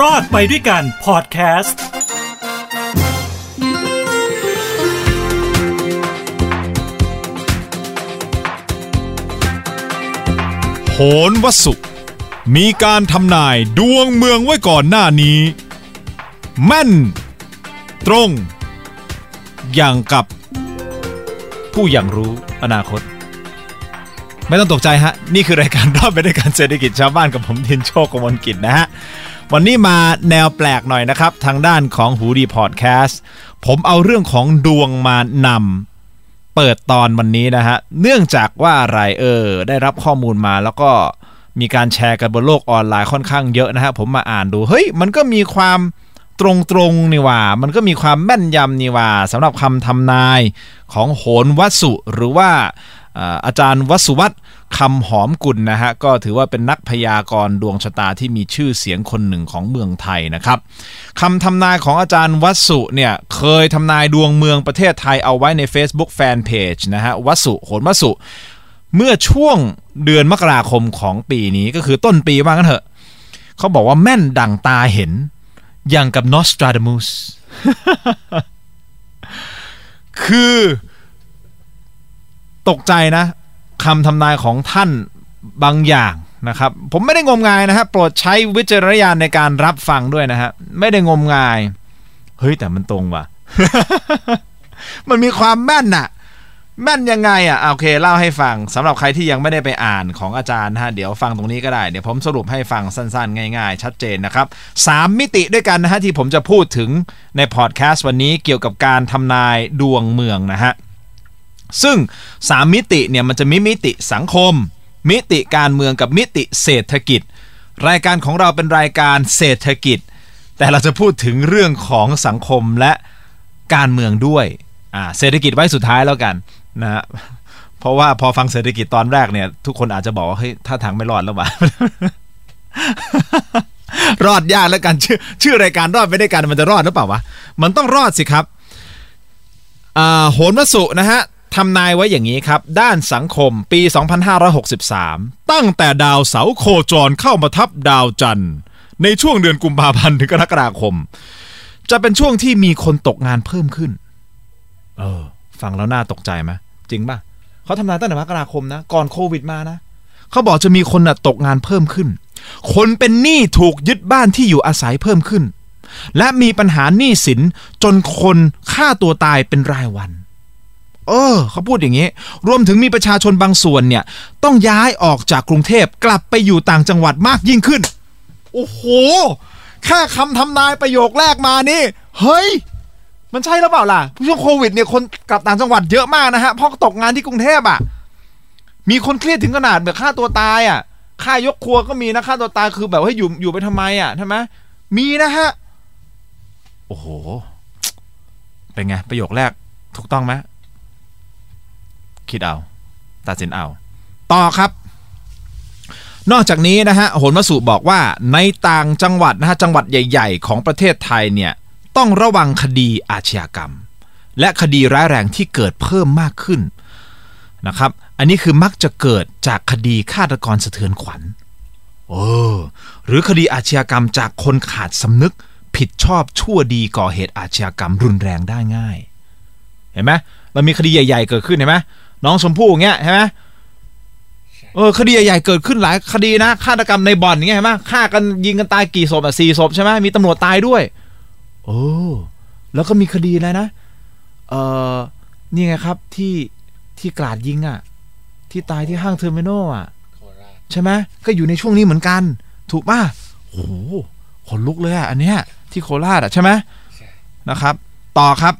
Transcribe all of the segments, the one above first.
รอดไปด้วยกันพอดแคสต์โหนวสุ มีการทำนายดวงเมืองไว้ก่อนหน้านี้ แม่น ตรง อย่างกับผู้อย่างรู้อนาคตไม่ต้องตกใจฮะ นี่คือรายการรอบไปด้วยการเศรษฐกิจชาวบ้านกับผมทินโชคกมลกิจนะฮะ วันนี้มาแนวแปลกหน่อยนะครับ ทางด้านของหูดีพอดแคสต์ผมเอาเรื่องของดวงมานำเปิดตอนวันนี้นะฮะ เนื่องจากว่าอะไรเออ ได้รับข้อมูลมาแล้วก็มีการแชร์กันบนโลกออนไลน์ค่อนข้างเยอะนะฮะ ผมมาอ่านดู เฮ้ย มันก็มีความตรงๆนี่ว่า มันก็มีความแม่นยำนี่ว่าสำหรับคำทำนายของโหนวัสุหรือว่า อาจารย์วสุวัตคำหอมกุลนะฮะก็ถือว่าเป็นนักพยากรณ์ดวงชะตาที่มีชื่อเสียงคนหนึ่งของเมืองไทยนะครับคำทำนายของอาจารย์วัสุเนี่ยเคยทำนายดวงเมืองประเทศไทยเอาไว้ใน Facebook Fanpage นะฮะวัสุโหนวัสุ เมื่อช่วงเดือนมกราคมของปีนี้ก็คือต้นปีว่างั้นเถอะเขาบอกว่าแม่นดังตาเห็น อย่างกับนอสตราดามุสคือ ตกใจนะคำทำนายของท่านบางอย่างนะครับ ผมไม่ได้งมงายนะฮะโปรดใช้วิจารณญาณในการรับฟังด้วยนะฮะไม่ได้งมงาย เฮ้ยแต่มันตรงว่ะ มันมีความแม่นน่ะ แม่นยังไงอะอะโอเคเล่าให้ฟังสำหรับใครที่ยังไม่ได้ไปอ่านของอาจารย์นะฮะเดี๋ยวฟังตรงนี้ก็ได้เดี๋ยวผมสรุปให้ฟังสั้นๆ ง่ายๆ ชัดเจนนะครับสามมิติด้วยกันนะฮะที่ผมจะพูดถึงในพอดแคสต์วันนี้เกี่ยวกับการทำนายดวงเมืองนะฮะ ซึ่ง 3 มิติเนี่ยมันจะมีมิติสังคม มิติการเมืองกับมิติเศรษฐกิจ รายการของเราเป็นรายการเศรษฐกิจ แต่เราจะพูดถึงเรื่องของสังคมและการเมืองด้วยอ่าเศรษฐกิจไว้สุดท้ายแล้วกันนะฮะเพราะว่าพอฟังเศรษฐกิจตอนแรกเนี่ย ทุกคนอาจจะบอกว่าเฮ้ยถ้าทางไม่รอดแล้ววะรอดยากแล้วกันชื่อชื่อรายการรอดไปได้กันมันจะรอดหรือเปล่าวะมันต้องรอดสิครับอ่าโหนวสุนะฮะ ทำนายไว้อย่างนี้ครับ ด้านสังคมปี 2563 ตั้งแต่ดาวเสาร์โคจรเข้ามาทับดาวจันทร์ ในช่วงเดือนกุมภาพันธ์ถึงกรกฎาคม จะเป็นช่วงที่มีคนตกงานเพิ่มขึ้น เออ ฟังแล้วน่าตกใจไหมจริงป่ะเขาทำนายตั้งแต่มกราคมนะ ก่อนโควิดมานะเขาบอกจะมีคนตกงานเพิ่มขึ้น คนเป็นหนี้ถูกยึดบ้านที่อยู่อาศัยเพิ่มขึ้น และมีปัญหาหนี้สินจนคนฆ่าตัวตายเป็นรายวัน เออเขาพูดอย่างนี้ รวมถึงมีประชาชนบางส่วนเนี่ย ต้องย้ายออกจากกรุงเทพกลับไปอยู่ต่างจังหวัดมากยิ่งขึ้น โอ้โหแค่คำทำนายประโยคแรกมานี่ เฮ้ย มันใช่หรือเปล่าล่ะช่วงโควิดเนี่ยคนกลับต่างจังหวัดเยอะมากนะฮะเพราะตกงานที่กรุงเทพอะ มีคนเครียดถึงขนาดแบบฆ่าตัวตายอะฆ่ายกครัวก็มีนะฆ่าตัวตายคือแบบว่าอยู่อยู่ไปทำไมอะใช่ไหมมีนะฮะ โอ้โห เป็นไง ประโยคแรกถูกต้องไหม คิดเอา ตัดสินเอา ต่อครับ นอกจากนี้นะฮะโหนวสุบอกว่าในต่างจังหวัดนะฮะจังหวัดใหญ่ ๆ ของประเทศไทยเนี่ยต้องระวังคดีอาชญากรรม และคดีร้ายแรงที่เกิดเพิ่มมากขึ้นนะครับ อันนี้คือมักจะเกิดจากคดีฆาตกรสะเทือนขวัญโอ้หรือคดีอาชญากรรมจากคนขาดสำนึก ผิดชอบชั่วดีก่อเหตุอาชญากรรมรุนแรงได้ง่าย เห็นไหมเรามีคดีใหญ่ ๆ เกิดขึ้นเห็นไหม น้องชมพู่อย่างเงี้ยเห็นไหมเออคดีใหญ่ๆเกิดขึ้นหลายคดีนะฆาตกรรมในบ่อนอย่างเงี้ยเห็นไหมฆ่ากันยิงกันตายกี่ศพอะสี่ศพใช่ไหมมีตำรวจตายด้วยโอ้แล้วก็มีคดีอะไรนะ เออนี่ไงครับที่ที่กราดยิงอะ ที่ตายที่ห้าง Terminal อะใช่ไหมก็อยู่ในช่วงนี้เหมือนกัน ถูกป่ะโอ้โหขนลุกเลยอะอันเนี้ยที่โคราชอะใช่ไหมนะครับ ต่อครับ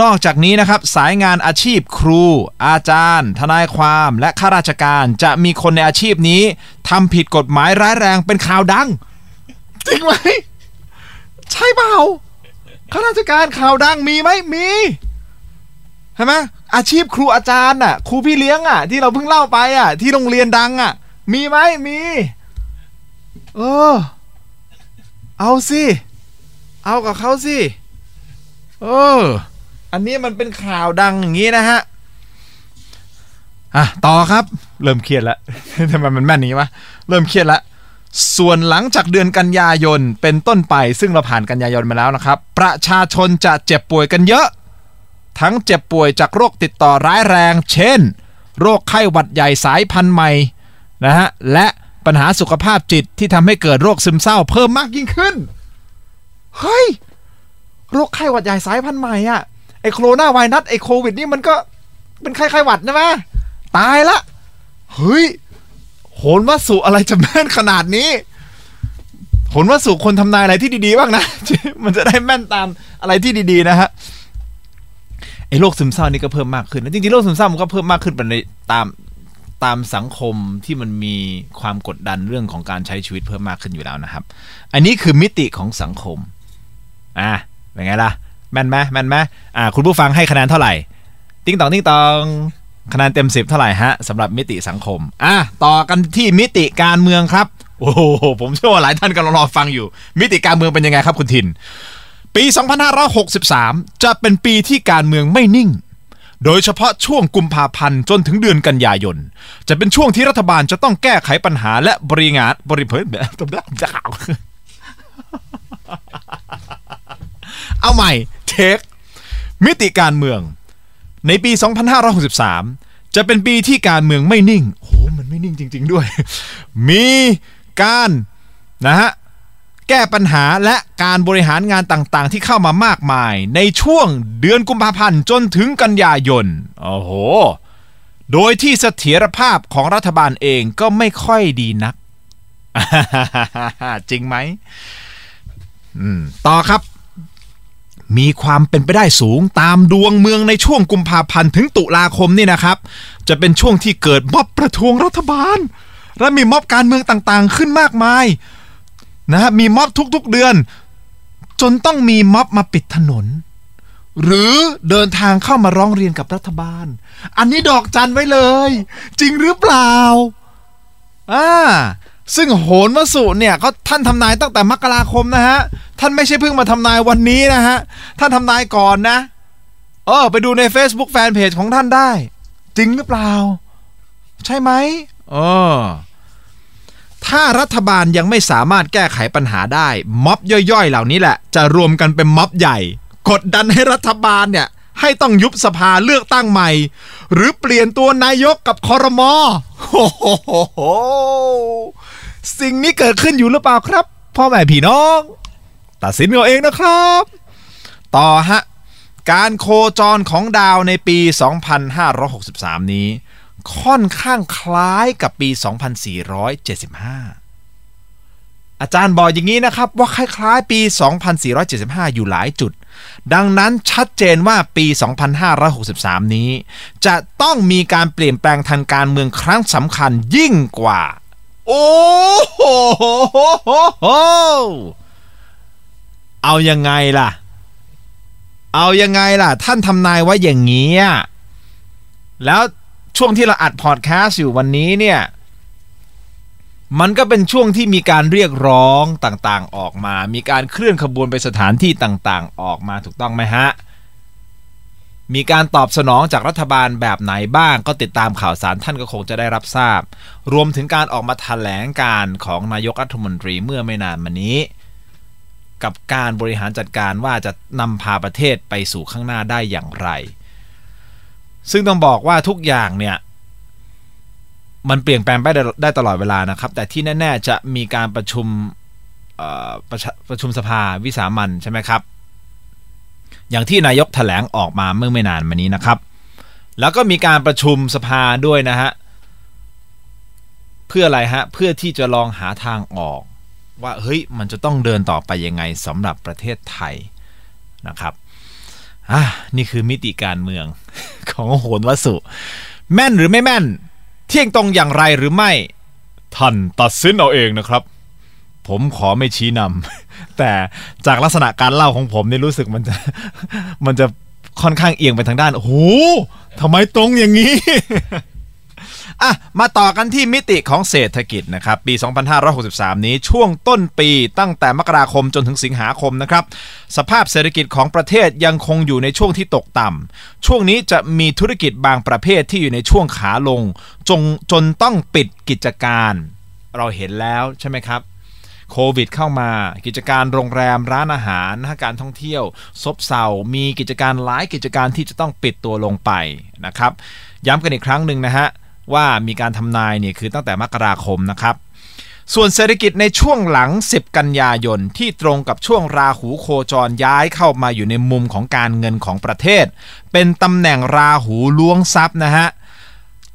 นอกจากนี้นะครับสายงานอาชีพครู อาจารย์ ทนายความและข้าราชการจะมีคนในอาชีพนี้ทำผิดกฎหมายร้ายแรงเป็นข่าวดัง จริงไหม ใช่เปล่าข้าราชการข่าวดังมีไหมมีใช่ไหมอาชีพครูอาจารย์อะ ครูพี่เลี้ยงอะ ที่เราเพิ่งเล่าไปอะ ที่โรงเรียนดังอะ มีไหมมี เออ เอาสิ เอากับเขาสิ เออ อันนี้มันเป็นข่าวดังอย่างนี้นะฮะอะต่อครับ เริ่มเครียดแล้วทำไมมันแม่นนี้วะเริ่มเครียดแล้วส่วนหลังจากเดือนกันยายนเป็นต้นไปซึ่งเราผ่านกันยายนมาแล้วนะครับ ประชาชนจะเจ็บป่วยกันเยอะ ทั้งเจ็บป่วยจากโรคติดต่อร้ายแรง เช่น โรคไข้หวัดใหญ่สายพันธุ์ใหม่นะฮะและปัญหาสุขภาพจิตที่ทำให้เกิดโรคซึมเศร้าเพิ่มมากยิ่งขึ้น เฮ้ย โรคไข้หวัดใหญ่สายพันธุ์ใหม่อะ ไอโคโรนาไวรัสไอโควิดนี่มันก็เป็นไข้ไข้หวัดนะมะตายละ เฮ้ย โหนวัสุอะไรจะแม่นขนาดนี้ โหนวัสุคนทำนายอะไรที่ดีๆบ้างนะ มันจะได้แม่นตามอะไรที่ดีๆนะฮะไอ้โรคซึมเศร้านี่ก็เพิ่มมากขึ้นนะจริงๆโรคซึมเศร้ามันก็เพิ่มมากขึ้นไปในตามตามสังคมที่มันมีความกดดันเรื่องของการใช้ชีวิตเพิ่มมากขึ้นอยู่แล้วนะครับ อันนี้คือมิติของสังคม อะเป็นไงล่ะ แม่นไหมแม่นไหมอ่าคุณผู้ฟังให้คะแนนเท่าไหร่ ติ้งตองติ้งตองคะแนนเต็มสิบเท่าไหร่ฮะสำหรับมิติสังคมอะต่อกันที่มิติการเมืองครับ โอ้โหผมเชื่อว่าหลายท่านกำลังรอฟังอยู่ มิติการเมืองเป็นยังไงครับคุณทิน ปี 2563 จะเป็นปีที่การเมืองไม่นิ่ง โดยเฉพาะช่วงกุมภาพันธ์จนถึงเดือนกันยายน จะเป็นช่วงที่รัฐบาลจะต้องแก้ไขปัญหาและบริงานบริเผยแบบตบด้จะข่าวเอาใหม่ เทคมิติการเมือง ในปี 2563 จะเป็นปีที่การเมืองไม่นิ่ง โอ้โหมันไม่นิ่งจริง ๆ ด้วย มีการนะฮะแก้ปัญหาและการบริหารงานต่างๆ ที่เข้ามามากมาย ในช่วงเดือนกุมภาพันธ์จนถึงกันยายน โอ้โห โดยที่เสถียรภาพของรัฐบาลเองก็ไม่ค่อยดีนัก จริงไหมมต่อครับ มีความเป็นไปได้สูงตามดวงเมืองในช่วงกุมภาพันธ์ถึงตุลาคมนี่นะครับ จะเป็นช่วงที่เกิดม็อบประท้วงรัฐบาล และมีม็อบการเมืองต่างๆ ขึ้นมากมายนะฮะมีม็อบทุกๆเดือน จนต้องมีม็อบมาปิดถนน หรือเดินทางเข้ามาร้องเรียนกับรัฐบาล อันนี้ดอกจันไว้เลย จริงหรือเปล่าอ่า ซึ่งโหนวสุเนี่ยเขาท่านทำนายตั้งแต่มกราคมนะฮะ ท่านไม่ใช่เพิ่งมาทำนายวันนี้นะฮะ ท่านทำนายก่อนนะ เออ ไปดูใน Facebook Fanpage ของท่านได้ จริงหรือเปล่า ใช่ไหมเออถ้ารัฐบาลยังไม่สามารถแก้ไขปัญหาได้ ม็อบย่อยๆ เหล่านี้แหละ จะรวมกันเป็นม็อบใหญ่ กดดันให้รัฐบาลเนี่ย ให้ต้องยุบสภาเลือกตั้งใหม่ หรือเปลี่ยนตัวนายกกับคอรมอโอ้โห สิ่งนี้เกิดขึ้นอยู่หรือเปล่าครับ พ่อแม่พี่น้อง ตัดสินเอาเองนะครับ ต่อฮะ การโคจรของดาวในปี 2563 นี้ ค่อนข้างคล้ายกับปี 2475 อาจารย์บอกอย่างนี้นะครับ ว่าคล้ายๆ ปี 2475 อยู่หลายจุด ดังนั้นชัดเจนว่าปี 2563 นี้ จะต้องมีการเปลี่ยนแปลงทางการเมืองครั้งสำคัญยิ่งกว่า โอ้โหเอายังไงล่ะ เอายังไงล่ะ ท่านทำนายว่าอย่างนี้ แล้วช่วงที่เราอัดพอดแคสต์อยู่วันนี้เนี่ย มันก็เป็นช่วงที่มีการเรียกร้องต่างๆออกมา มีการเคลื่อนขบวนไปสถานที่ต่างๆ ออกมาถูกต้องไหมฮะ มีการตอบสนองจากรัฐบาลแบบไหนบ้างก็ติดตามข่าวสารท่านก็คงจะได้รับทราบ รวมถึงการออกมาแถลงการของนายกรัฐมนตรีเมื่อไม่นานมานี้ กับการบริหารจัดการว่าจะนำพาประเทศไปสู่ข้างหน้าได้อย่างไร ซึ่งต้องบอกว่าทุกอย่างเนี่ยมันเปลี่ยนแปลงไปได้ไดตลอดเวลานะครับ แต่ที่แน่ ๆ จะมีการประชุมประชประชุมสภาวิสามันใช่ไหมครับ อย่างที่นายกถแถลงออกมาเมื่อไม่นานมานี้นะครับ แล้วก็มีการประชุมสภาด้วยนะฮะเพื่ออะไรฮะเพื่อที่จะลองหาทางออก ว่าเฮ้ยมันจะต้องเดินต่อไปยังไงสำหรับประเทศไทยนะครับอะนี่คือมิติการเมืองของโหนวสุ แม่นหรือไม่แม่น เที่ยงตรงอย่างไรหรือไม่ ท่านตัดสินเอาเองนะครับ ผมขอไม่ชี้นำ แต่จากลักษณะการเล่าของผมนี่รู้สึกมันจะมันจะค่อนข้างเอียงไปทางด้านโอ้โหทำไมตรงอย่างนี้อะมาต่อกันที่มิติของเศรษฐกิจนะครับ ปี 2563 นี้ช่วงต้นปีตั้งแต่มกราคมจนถึงสิงหาคมนะครับ สภาพเศรษฐกิจของประเทศยังคงอยู่ในช่วงที่ตกต่ำ ช่วงนี้จะมีธุรกิจบางประเภทที่อยู่ในช่วงขาลง จงจนต้องปิดกิจการ เราเห็นแล้วใช่ไหมครับ โควิดเข้ามา กิจการโรงแรมร้านอาหารนะการท่องเที่ยวซบเซา มีกิจการหลายกิจการที่จะต้องปิดตัวลงไปนะครับ ย้ำกันอีกครั้งหนึ่งนะฮะว่ามีการทำนายเนี่ยคือตั้งแต่มกราคมนะครับ ส่วนเศรษฐกิจในช่วงหลัง 10 กันยายนที่ตรงกับช่วงราหูโคจรย้ายเข้ามาอยู่ในมุมของการเงินของประเทศ เป็นตำแหน่งราหูล้วงทรัพย์นะฮะ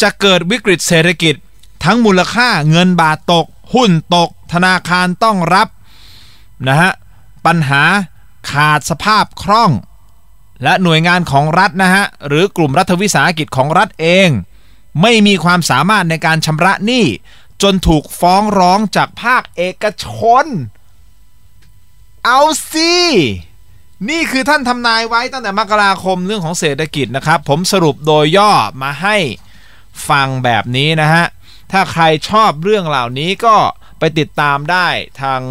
จะเกิดวิกฤตเศรษฐกิจทั้งมูลค่าเงินบาทตก หุ้นตกธนาคารต้องรับนะฮะปัญหาขาดสภาพคล่อง และหน่วยงานของรัฐนะฮะหรือกลุ่มรัฐวิสาหกิจของรัฐเอง ไม่มีความสามารถในการชำระหนี้จนถูกฟ้องร้องจากภาคเอกชน เอาสินี่คือท่านทำนายไว้ตั้งแต่มกราคมเรื่องของเศรษฐกิจนะครับ ผมสรุปโดยย่อมาให้ฟังแบบนี้นะฮะ ถ้าใครชอบเรื่องเหล่านี้ก็ไปติดตามได้ทาง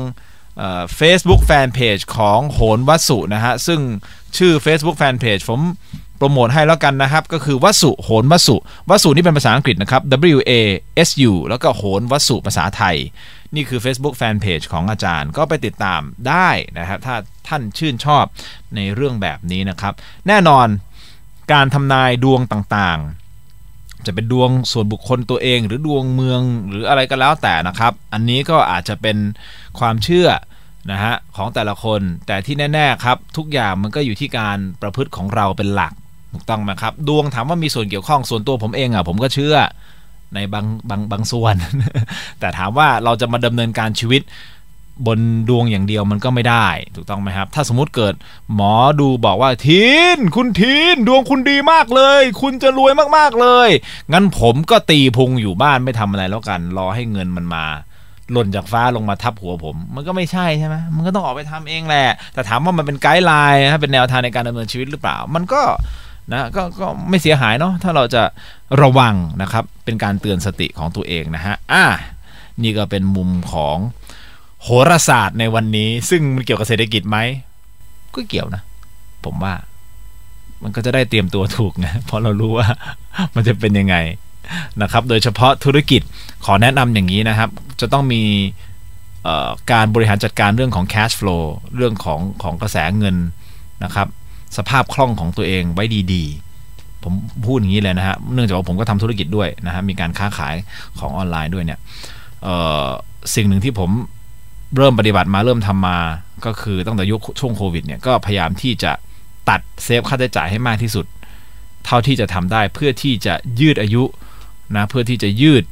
เฟซบุ๊กแฟนเพจของโหนวัสุนะฮะ ซึ่งชื่อ Facebook Fanpage ผมโปรโมทให้แล้วกันนะครับ ก็คือวัสุโหนวัสุวัสุนี่เป็นภาษาอังกฤษนะครับ W A S U แล้วก็โหนวัสุภาษาไทย นี่คือ Facebook Fanpage ของอาจารย์ก็ไปติดตามได้นะครับ ถ้าท่านชื่นชอบในเรื่องแบบนี้นะครับ แน่นอนการทำนายดวงต่างๆ จะเป็นดวงส่วนบุคคลตัวเอง หรือดวงเมืองหรืออะไรก็แล้วแต่นะครับ อันนี้ก็อาจจะเป็นความเชื่อนะฮะของแต่ละคนแต่ที่แน่ๆครับ ทุกอย่างมันก็อยู่ที่การประพฤติของเราเป็นหลักถูกต้องไหมครับ ดวงถามว่ามีส่วนเกี่ยวข้องส่วนตัวผมเองอะผมก็เชื่อในบางบางบางส่วน แต่ถามว่าเราจะมาดำเนินการชีวิต บนดวงอย่างเดียวมันก็ไม่ได้ ถูกต้องไหมครับ ถ้าสมมุติเกิดหมอดูบอกว่าทีนคุณทีนดวงคุณดีมากเลย คุณจะรวยมากๆเลย งั้นผมก็ตีพุงอยู่บ้านไม่ทำอะไรแล้วกัน รอให้เงินมันมาหล่นจากฟ้าลงมาทับหัวผม มันก็ไม่ใช่ใช่ไหมมันก็ต้องออกไปทำเองแหละ แต่ถามว่ามันเป็นไกด์ไลน์นะเป็นแนวทางในการดำเนินชีวิตหรือเปล่า มันก็นะกก็ไม่เสียหายเนาะถ้าเราจะระวังนะครับเป็นการเตือนสติของตัวเองนะฮะอะนี่ก็เป็นมุมของ โหราศาสตร์ในวันนี้ ซึ่งมันเกี่ยวกับเศรษฐกิจไหมก็เกี่ยวนะ ผมว่า มันก็จะได้เตรียมตัวถูกนะเพราะเรารู้ว่า มันจะเป็นยังไงนะครับ โดยเฉพาะธุรกิจขอแนะนำอย่างนี้นะครับ จะต้องมีการบริหารจัดการเรื่องของ cash flow เรื่องของของกระแสเงินนะครับ สภาพคล่องของตัวเองไว้ดีๆ ผมพูดอย่างนี้เลยนะฮะเนื่องจากว่าผมก็ทำธุรกิจด้วยนะฮะมีการค้าขายของออนไลน์ด้วยเนี่ยสิ่งหนึ่งที่ผม เริ่มปฏิบัติมาเริ่มทำมา ก็คือตั้งแต่ยุคช่วงโควิดเนี่ยก็พยายามที่จะตัดเซฟค่าใช้จ่ายให้มากที่สุด เท่าที่จะทำได้เพื่อที่จะยืดอายุนะเพื่อที่จะยืด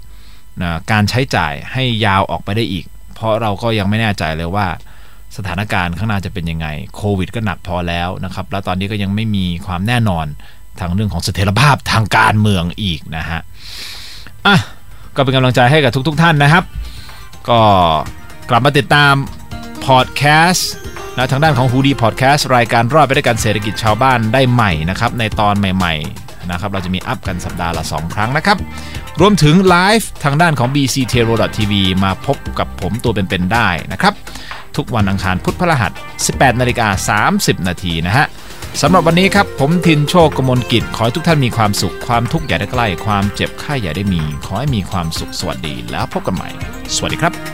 นะการใช้จ่ายให้ยาวออกไปได้อีก เพราะเราก็ยังไม่แน่ใจเลยว่า สถานการณ์ข้างหน้าจะเป็นยังไงโควิด ก็หนักพอแล้วนะครับแล้วตอนนี้ก็ยังไม่มีความแน่นอนทางเรื่องของเสถียรภาพทางการเมืองอีกนะฮะอะก็เป็นกำลังใจให้กับทุก ๆทท่านนะครับ ก็ กลับมาติดตามพอดแคสต์นะทางด้านของฮูดีพอดแคสต์รายการรอดไปด้วยกันเศรษฐกิจชาวบ้านได้ใหม่นะครับในตอนใหม่ๆนะครับเราจะมีอัพกันสัปดาห์ละ 2 ครั้งนะครับ รวมถึงไลฟ์ทางด้านของ bc t e r o tv มาพบกับผมตัวเป็นๆได้นะครับ ทุกวันอังคารพุธพฤหัส 18นาฬิกา30 นาทีนะฮะสำหรับวันนี้ครับ ผมทินโชคกมลกิจ ขอให้ทุกท่านมีความสุขความทุกข์อย่าได้ใกล้ ความเจ็บไข้อย่าได้มี ขอให้มีความสุขสวัสดีแล้วพบกันใหม่ สวัสดีครับ